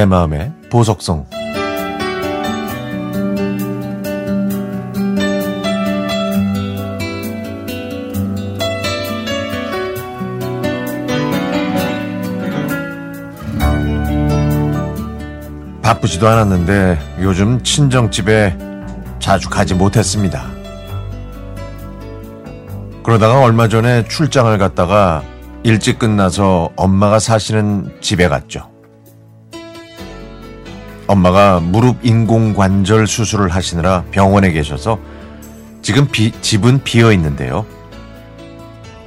내 마음의 보석성 바쁘지도 않았는데 요즘 친정집에 자주 가지 못했습니다. 그러다가 얼마 전에 출장을 갔다가 일찍 끝나서 엄마가 사시는 집에 갔죠. 엄마가 무릎 인공관절 수술을 하시느라 병원에 계셔서 지금 비, 집은 비어 있는데요.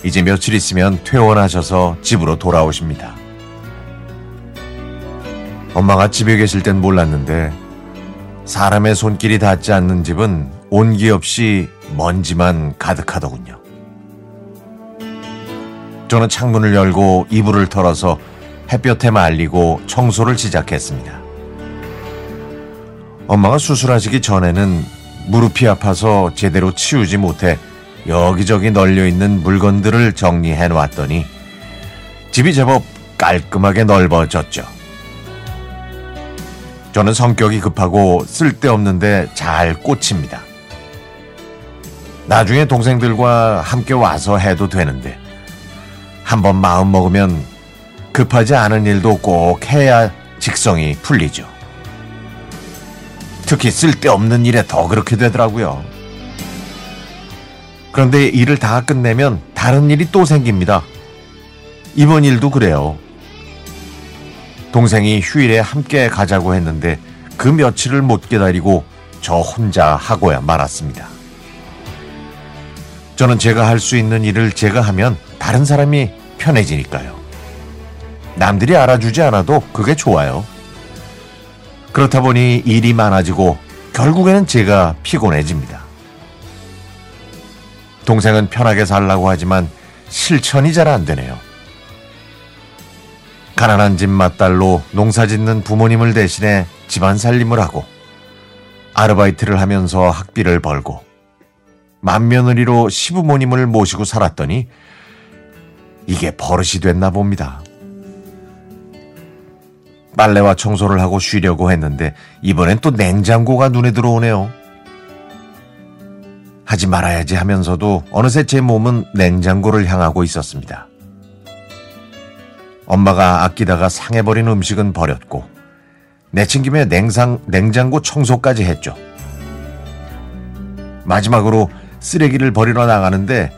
이제 며칠 있으면 퇴원하셔서 집으로 돌아오십니다. 엄마가 집에 계실 땐 몰랐는데 사람의 손길이 닿지 않는 집은 온기 없이 먼지만 가득하더군요. 저는 창문을 열고 이불을 털어서 햇볕에 말리고 청소를 시작했습니다. 엄마가 수술하시기 전에는 무릎이 아파서 제대로 치우지 못해 여기저기 널려 있는 물건들을 정리해 놨더니 집이 제법 깔끔하게 넓어졌죠. 저는 성격이 급하고 쓸데없는데 잘 꽂힙니다. 나중에 동생들과 함께 와서 해도 되는데 한번 마음 먹으면 급하지 않은 일도 꼭 해야 직성이 풀리죠. 특히 쓸데없는 일에 더 그렇게 되더라고요. 그런데 일을 다 끝내면 다른 일이 또 생깁니다. 이번 일도 그래요. 동생이 휴일에 함께 가자고 했는데 그 며칠을 못 기다리고 저 혼자 하고야 말았습니다. 저는 제가 할 수 있는 일을 제가 하면 다른 사람이 편해지니까요. 남들이 알아주지 않아도 그게 좋아요. 그렇다 보니 일이 많아지고 결국에는 제가 피곤해집니다. 동생은 편하게 살라고 하지만 실천이 잘 안 되네요. 가난한 집 맏딸로 농사 짓는 부모님을 대신해 집안 살림을 하고 아르바이트를 하면서 학비를 벌고 맏며느리로 시부모님을 모시고 살았더니 이게 버릇이 됐나 봅니다. 빨래와 청소를 하고 쉬려고 했는데 이번엔 또 냉장고가 눈에 들어오네요. 하지 말아야지 하면서도 어느새 제 몸은 냉장고를 향하고 있었습니다. 엄마가 아끼다가 상해버린 음식은 버렸고 내친김에 냉상, 냉장고 청소까지 했죠. 마지막으로 쓰레기를 버리러 나가는데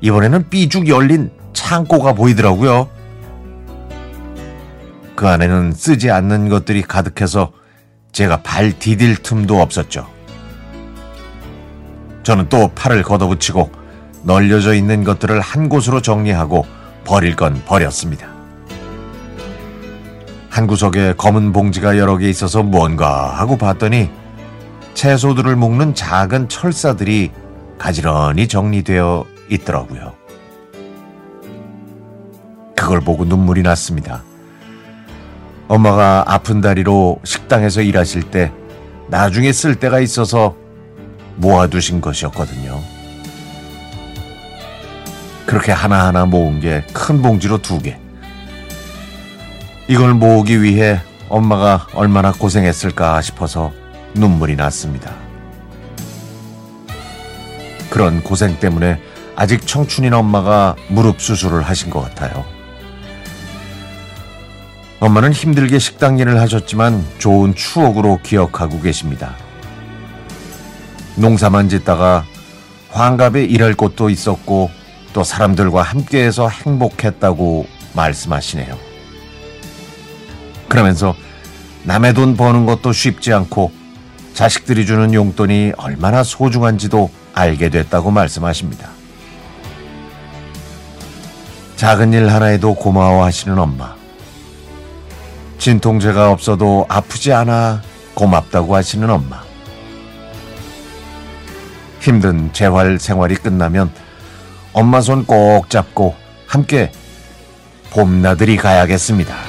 이번에는 삐죽 열린 창고가 보이더라고요. 그 안에는 쓰지 않는 것들이 가득해서 제가 발 디딜 틈도 없었죠. 저는 또 팔을 걷어붙이고 널려져 있는 것들을 한 곳으로 정리하고 버릴 건 버렸습니다. 한 구석에 검은 봉지가 여러 개 있어서 뭔가 하고 봤더니 채소들을 묶는 작은 철사들이 가지런히 정리되어 있더라고요. 그걸 보고 눈물이 났습니다. 엄마가 아픈 다리로 식당에서 일하실 때 나중에 쓸 때가 있어서 모아두신 것이었거든요. 그렇게 하나하나 모은 게 큰 봉지로 두 개. 이걸 모으기 위해 엄마가 얼마나 고생했을까 싶어서 눈물이 났습니다. 그런 고생 때문에 아직 청춘인 엄마가 무릎 수술을 하신 것 같아요. 엄마는 힘들게 식당 일을 하셨지만 좋은 추억으로 기억하고 계십니다. 농사만 짓다가 환갑에 일할 곳도 있었고 또 사람들과 함께해서 행복했다고 말씀하시네요. 그러면서 남의 돈 버는 것도 쉽지 않고 자식들이 주는 용돈이 얼마나 소중한지도 알게 됐다고 말씀하십니다. 작은 일 하나에도 고마워하시는 엄마. 진통제가 없어도 아프지 않아 고맙다고 하시는 엄마. 힘든 재활 생활이 끝나면 엄마 손 꼭 잡고 함께 봄나들이 가야겠습니다.